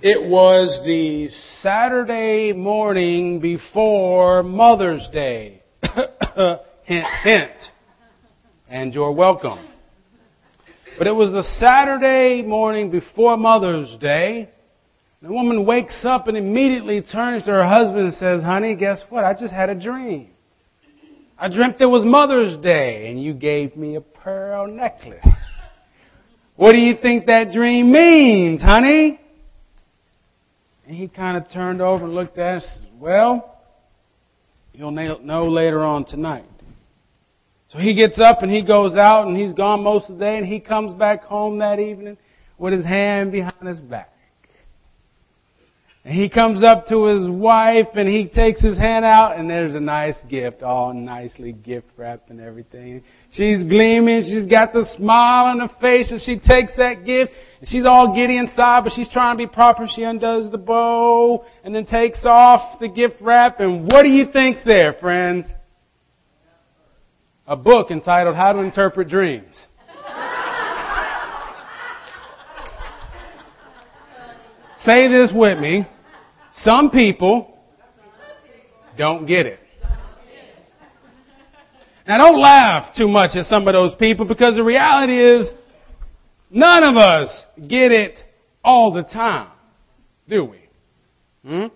It was the Saturday morning before Mother's Day. hint, hint. And you're welcome. But it was the Saturday morning before Mother's Day. The woman wakes up and immediately turns to her husband and says, Honey, guess what? I just had a dream. I dreamt it was Mother's Day and you gave me a pearl necklace. What do you think that dream means, honey? And he kind of turned over and looked at us. Well, you'll know later on tonight. So he gets up and he goes out and he's gone most of the day and he comes back home that evening with his hand behind his back. And he comes up to his wife and he takes his hand out and there's a nice gift, all nicely gift wrapped and everything. She's gleaming, she's got the smile on her face and she takes that gift and she's all giddy inside but she's trying to be proper. She undoes the bow and then takes off the gift wrap and what do you think's there, friends? A book entitled How to Interpret Dreams. Say this with me. Some people don't get it. Now don't laugh too much at some of those people because the reality is none of us get it all the time, do we? Hmm?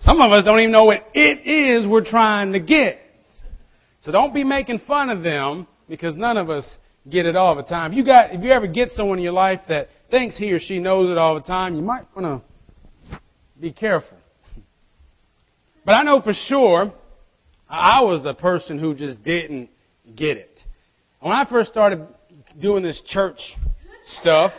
Some of us don't even know what it is we're trying to get. So don't be making fun of them because none of us get it all the time. If you got, if you ever get someone in your life that thinks he or she knows it all the time, you might want to be careful. But I know for sure I was a person who just didn't get it. When I first started doing this church stuff,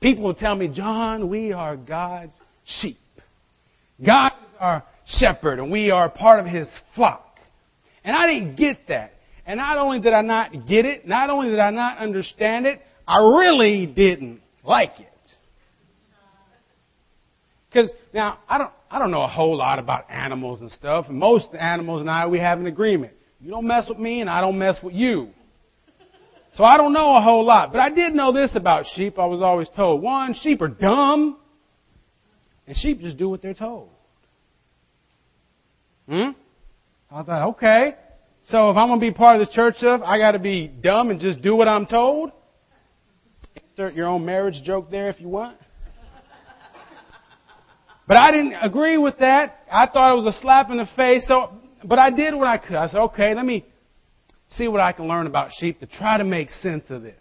people would tell me, John, we are God's sheep. God is our shepherd and we are part of his flock. And I didn't get that. And not only did I not get it, not only did I not understand it, I really didn't like it. Because now I don't I don't know a whole lot about animals and stuff, and most animals and I we have an agreement. You don't mess with me and I don't mess with you. So I don't know a whole lot, but I did know this about sheep. I was always told. One, sheep are dumb, and sheep just do what they're told. Hmm? I thought, okay. So if I'm going to be part of the church stuff, I got to be dumb and just do what I'm told? Insert your own marriage joke there if you want. But I didn't agree with that. I thought it was a slap in the face. So, but I did what I could. I said, okay, let me see what I can learn about sheep to try to make sense of this.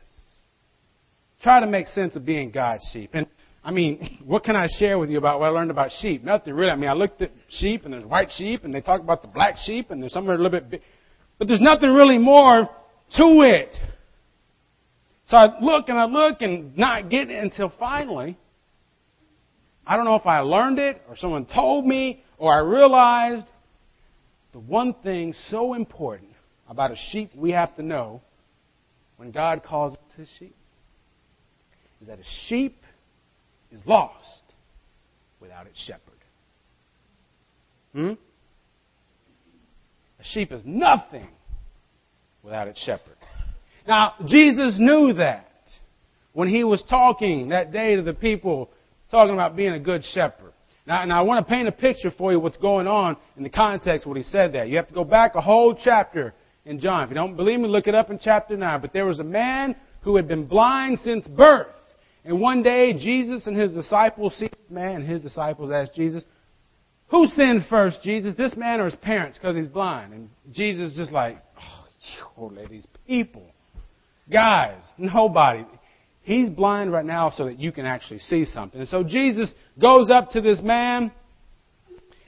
Try to make sense of being God's sheep. And I mean, what can I share with you about what I learned about sheep? Nothing really. I mean, I looked at sheep and there's white sheep and they talk about the black sheep and there's some are a little bit big. But there's nothing really more to it. So I look and I look and not get it until finally I don't know if I learned it or someone told me or I realized the one thing so important about a sheep we have to know when God calls it his sheep is that a sheep is lost without its shepherd. Hmm? A sheep is nothing without its shepherd. Now, Jesus knew that when he was talking that day to the people talking about being a good shepherd. Now, and I want to paint a picture for you what's going on in the context what he said there. You have to go back a whole chapter in John. If you don't believe me, look it up in chapter 9. But there was a man who had been blind since birth. And one day, Jesus and his disciples see this man, and his disciples ask Jesus, Who sinned first, Jesus, this man or his parents, because he's blind? And Jesus is just like, Oh, these people. Guys, nobody. He's blind right now so that you can actually see something. And so Jesus goes up to this man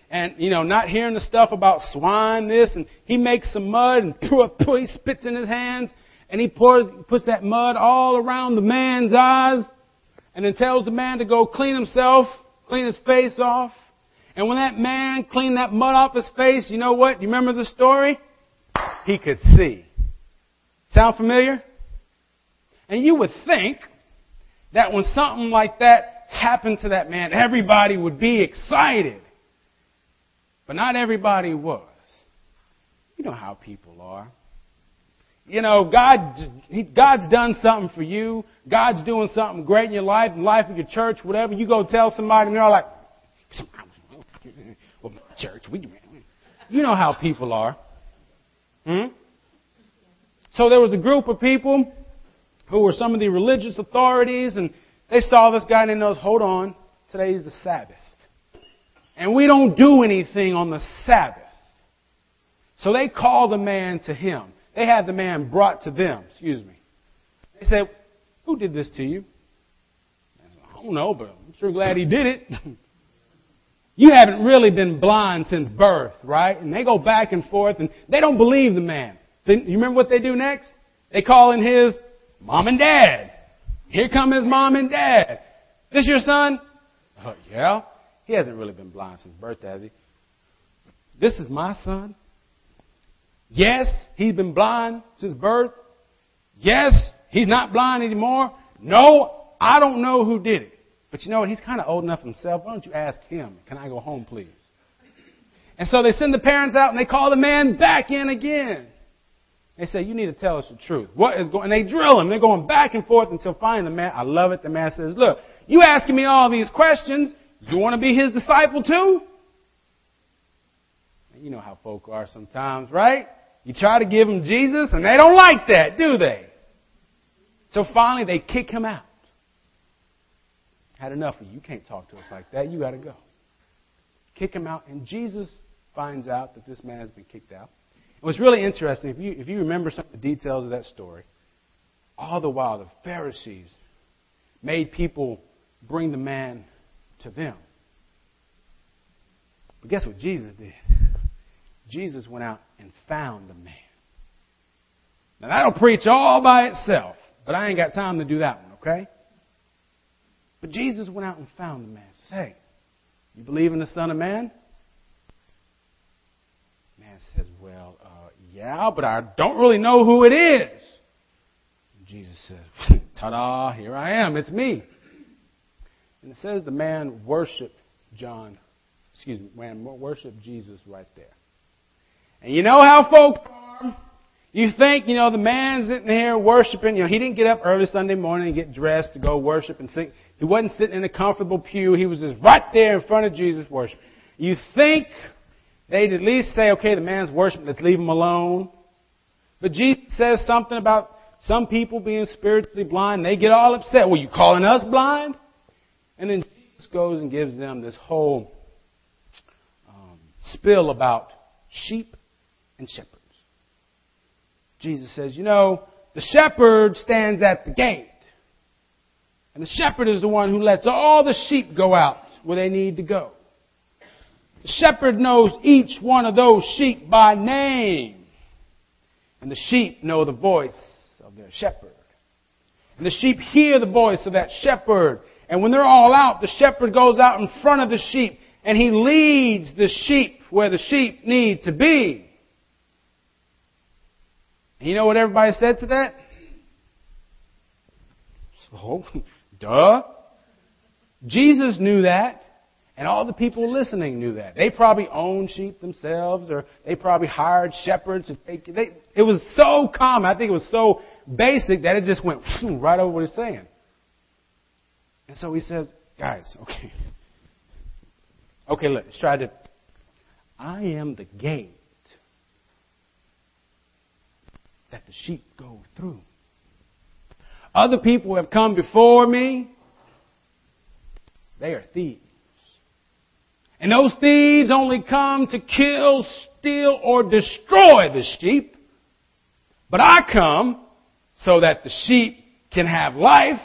and, you know, not hearing the stuff about swine, this, and he makes some mud and he spits in his hands and he pours, puts that mud all around the man's eyes and then tells the man to go clean himself, clean his face off. And when that man cleaned that mud off his face, you know what? You remember the story? He could see. Sound familiar? And you would think that when something like that happened to that man, everybody would be excited. But not everybody was. You know how people are. you know, God, God's done something for you. God's doing something great in your life, in life of your church, whatever. You go tell somebody and they're all like, well, my church, we, you know how people are. Hmm? So there was a group of people who were some of the religious authorities and they saw this guy and they knows, hold on, today is the Sabbath. And we don't do anything on the Sabbath. So they called the man to him. They had the man brought to them, excuse me. They said, Who did this to you? I, said, I don't know, but I'm sure glad he did it. you haven't really been blind since birth, right? And they go back and forth and they don't believe the man. So you remember what they do next? They call in his mom and dad. Here come his mom and dad. This your son? Oh, yeah. He hasn't really been blind since birth, has he? This is my son. Yes, he's been blind since birth. Yes, he's not blind anymore. No, I don't know who did it. But you know what? He's kind of old enough himself. Why don't you ask him? Can I go home, please? And so they send the parents out and they call the man back in again. They say, you need to tell us the truth. What is going, and they drill him. They're going back and forth until finally the man, I love it. The man says, look, you asking me all these questions. You want to be his disciple too? You know how folk are sometimes, right? You try to give them Jesus and they don't like that, do they? So finally they kick him out. Had enough of you. You can't talk to us like that. You gotta go. Kick him out and Jesus finds out that this man has been kicked out. Was really interesting. If you, if you remember some of the details of that story, all the while the Pharisees made people bring the man to them. But guess what Jesus did? Jesus went out and found the man. Now that'll preach all by itself, but I ain't got time to do that one, okay? But Jesus went out and found the man. Says, hey, you believe in the Son of Man? Man says, well, uh, yeah, but I don't really know who it is. Jesus says, ta-da, here I am, it's me. And it says the man worshiped John, excuse me, man worshiped Jesus right there. And you know how folk are. You think, you know, the man's sitting here worshiping, you know, he didn't get up early Sunday morning and get dressed to go worship and sing. He wasn't sitting in a comfortable pew. He was just right there in front of Jesus worship. You think they'd at least say, okay, the man's worshiping, let's leave him alone. But Jesus says something about some people being spiritually blind. They get all upset. Well, you calling us blind? And then Jesus goes and gives them this whole um, spill about sheep and shepherds. Jesus says, you know, the shepherd stands at the gate. And the shepherd is the one who lets all the sheep go out where they need to go. The shepherd knows each one of those sheep by name. And the sheep know the voice of their shepherd. And the sheep hear the voice of that shepherd. And when they're all out, the shepherd goes out in front of the sheep and he leads the sheep where the sheep need to be. And you know what everybody said to that? So, duh. Jesus knew that. And all the people listening knew that. They probably owned sheep themselves, or they probably hired shepherds. They, they, it was so common. I think it was so basic that it just went right over what he's saying. And so he says, guys, okay. Okay, let's try to. I am the gate that the sheep go through. Other people have come before me. They are thieves. And those thieves only come to kill, steal, or destroy the sheep. But I come so that the sheep can have life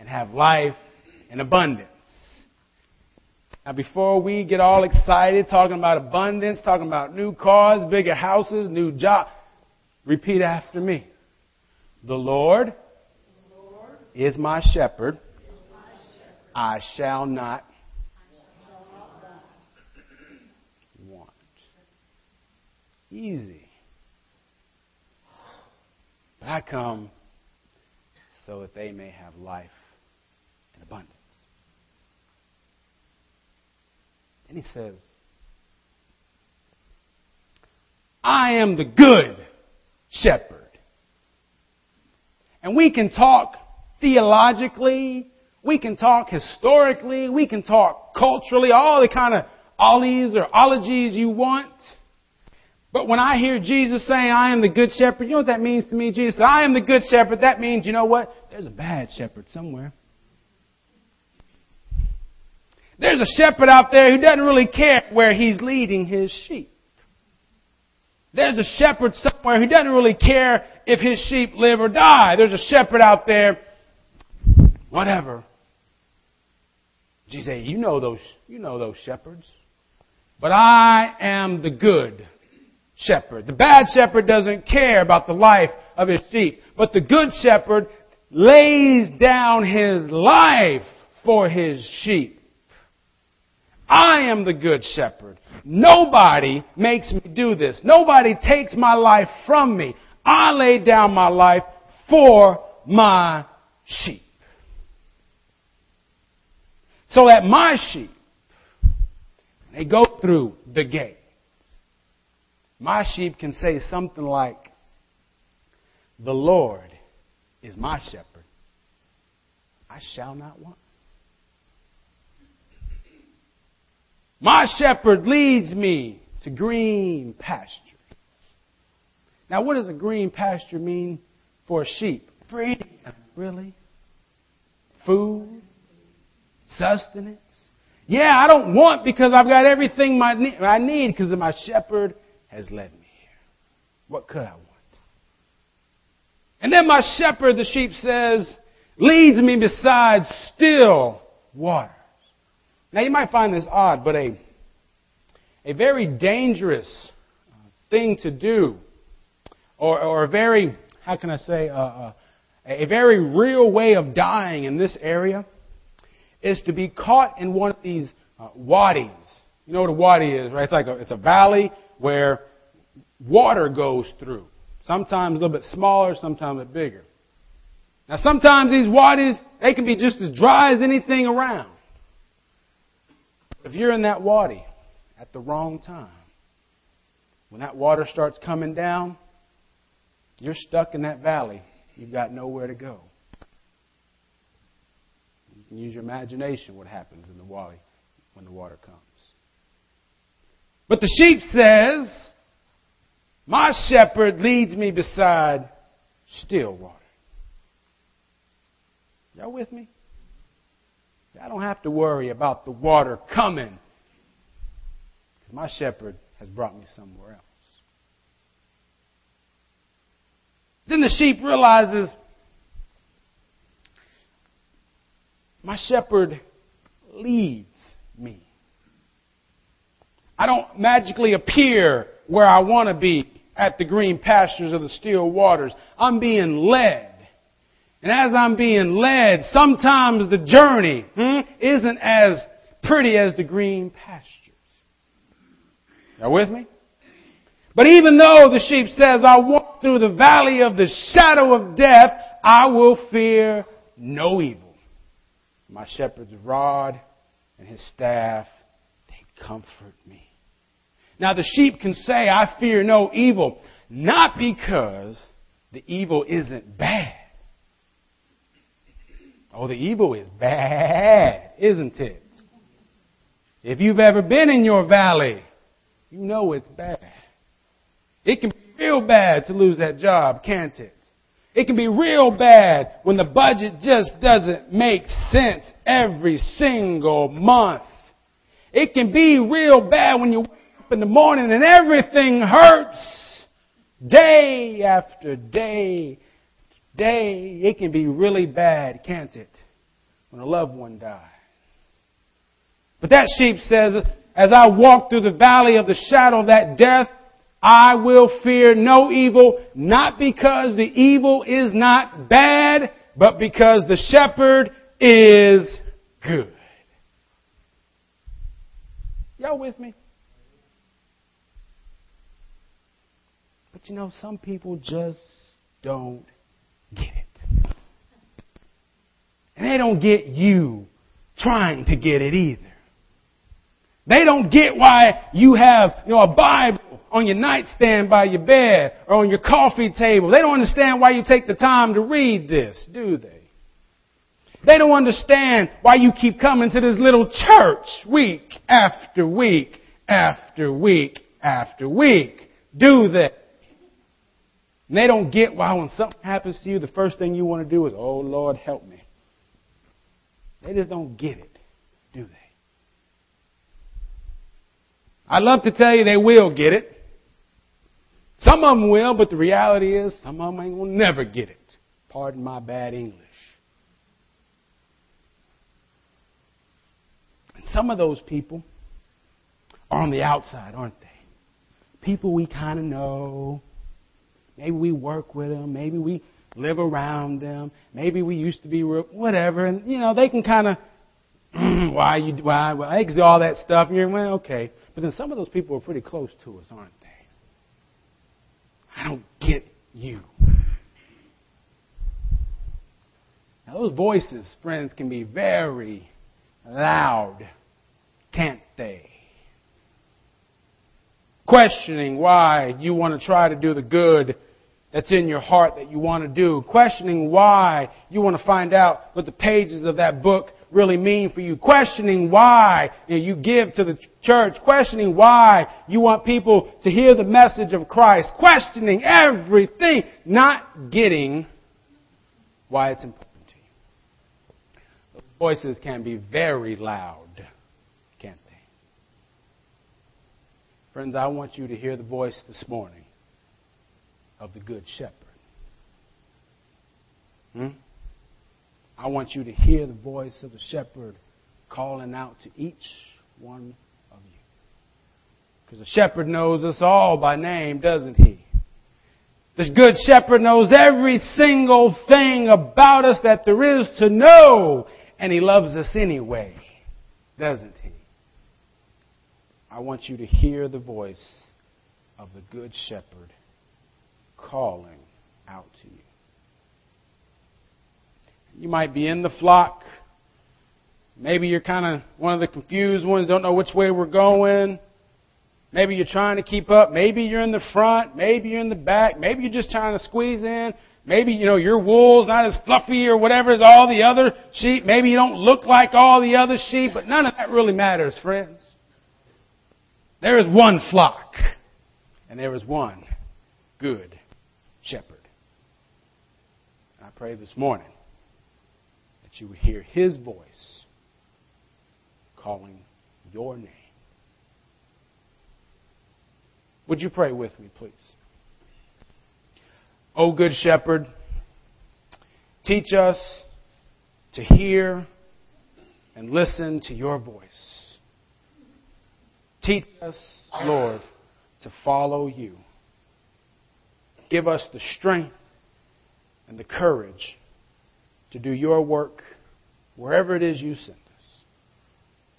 and have life in abundance. Now before we get all excited talking about abundance, talking about new cars, bigger houses, new jobs, Repeat after me. The Lord, is my shepherd. I shall not want. Easy. But I come so that they may have life in abundance. And he says, I am the good shepherd. And we can talk theologically, we can talk historically, we can talk culturally, all the kind of ollies or ologies you want. But when I hear Jesus saying, I am the good shepherd, you know what that means to me? Jesus said, I am the good shepherd. That means, you know what? There's a bad shepherd somewhere. There's a shepherd out there who doesn't really care where he's leading his sheep. There's a shepherd somewhere who doesn't really care if his sheep live or die. There's a shepherd out there, whatever. Jesus you know those, you know those shepherds. But I am the good shepherd. The bad shepherd doesn't care about the life of his sheep. But the good shepherd lays down his life for his sheep. I am the good shepherd. Nobody makes me do this. Nobody takes my life from me. I lay down my life for my sheep. So that my sheep, they go through the gates. My sheep can say something like, the Lord is my shepherd. I shall not want. My shepherd leads me to green pastures. Now, what does a green pasture mean for a sheep? Freedom, really? Food? Sustenance? Yeah, I don't want because I've got everything I need because of my shepherd has led me here. What could I want? And then my shepherd, the sheep says, leads me beside still waters. Now you might find this odd, but a, a very dangerous thing to do, or, or a very, how can I say, uh, uh, a very real way of dying in this area is to be caught in one of these uh, wadis. You know what a wadi is, right? It's like a, it's a valley where water goes through. Sometimes a little bit smaller, sometimes a bit bigger. Now sometimes these wadis, they can be just as dry as anything around. If you're in that wadi at the wrong time, when that water starts coming down, you're stuck in that valley. You've got nowhere to go. You can use your imagination what happens in the wadi when the water comes. But the sheep says, My shepherd leads me beside still water. Y'all with me? I don't have to worry about the water coming because my shepherd has brought me somewhere else. Then the sheep realizes my shepherd leads me. I don't magically appear where I want to be at the green pastures of the still waters. I'm being led. And as I'm being led, sometimes the journey hmm, isn't as pretty as the green pastures. Y'all with me? But even though the sheep says, I walk through the valley of the shadow of death, I will fear no evil. My shepherd's rod and his staff, they comfort me. Now the sheep can say, I fear no evil, not because the evil isn't bad Oh, the evil is bad, isn't it? If you've ever been in your valley, you know it's bad. It can be real bad to lose that job, can't it? It can be real bad when the budget just doesn't make sense every single month. It can be real bad when you in the morning and everything hurts day after day day, it can be really bad, can't it? When a loved one dies. But that sheep says, as I walk through the valley of the shadow of that death, I will fear no evil, not because the evil is not bad, but because the shepherd is good. Y'all with me? But you know, some people just don't get it. And they don't get you trying to get it either. They don't get why you have, you know, a Bible on your nightstand by your bed or on your coffee table. They don't understand why you take the time to read this, do they? They don't understand why you keep coming to this little church week after week after week after week. Do they? And they don't get why when something happens to you, the first thing you want to do is, oh Lord, help me. They just don't get it, do they? I'd love to tell you they will get it. Some of them will, but the reality is some of them ain't gonna never get it. Pardon my bad English. And some of those people are on the outside, aren't they? People we kind of know. Maybe we work with them. Maybe we live around them. Maybe we used to be whatever, and you know they can kind of why you why why all that stuff. And you're well, okay, but then some of those people are pretty close to us, aren't they? I don't get you. Now those voices, friends, can be very loud, can't they? Questioning why you want to try to do the good that's in your heart that you want to do. Questioning why you want to find out what the pages of that book really mean for you. Questioning why you give to the church. Questioning why you want people to hear the message of Christ. Questioning everything. Not getting why it's important to you. Those voices can be very loud, can't they? Friends, I want you to hear the voice this morning of the Good Shepherd. Hmm? I want you to hear the voice of the shepherd calling out to each one of you. Because the shepherd knows us all by name, doesn't he? The good shepherd knows every single thing about us that there is to know, and he loves us anyway, doesn't he? I want you to hear the voice of the good shepherd calling out to you. You might be in the flock. Maybe you're kind of one of the confused ones, don't know which way we're going. Maybe you're trying to keep up. Maybe you're in the front. Maybe you're in the back. Maybe you're just trying to squeeze in. Maybe, you know, your wool's not as fluffy or whatever as all the other sheep. Maybe you don't look like all the other sheep, but none of that really matters, friends. There is one flock, and there is one good shepherd. I pray this morning that you would hear his voice calling your name. Would you pray with me, please? O good shepherd, teach us to hear and listen to your voice. Teach us, Lord, to follow you. Give us the strength and the courage to do your work wherever it is you send us.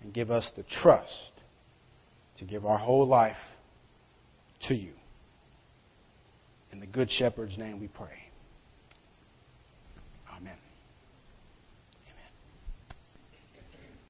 And give us the trust to give our whole life to you. In the Good Shepherd's name we pray. Amen.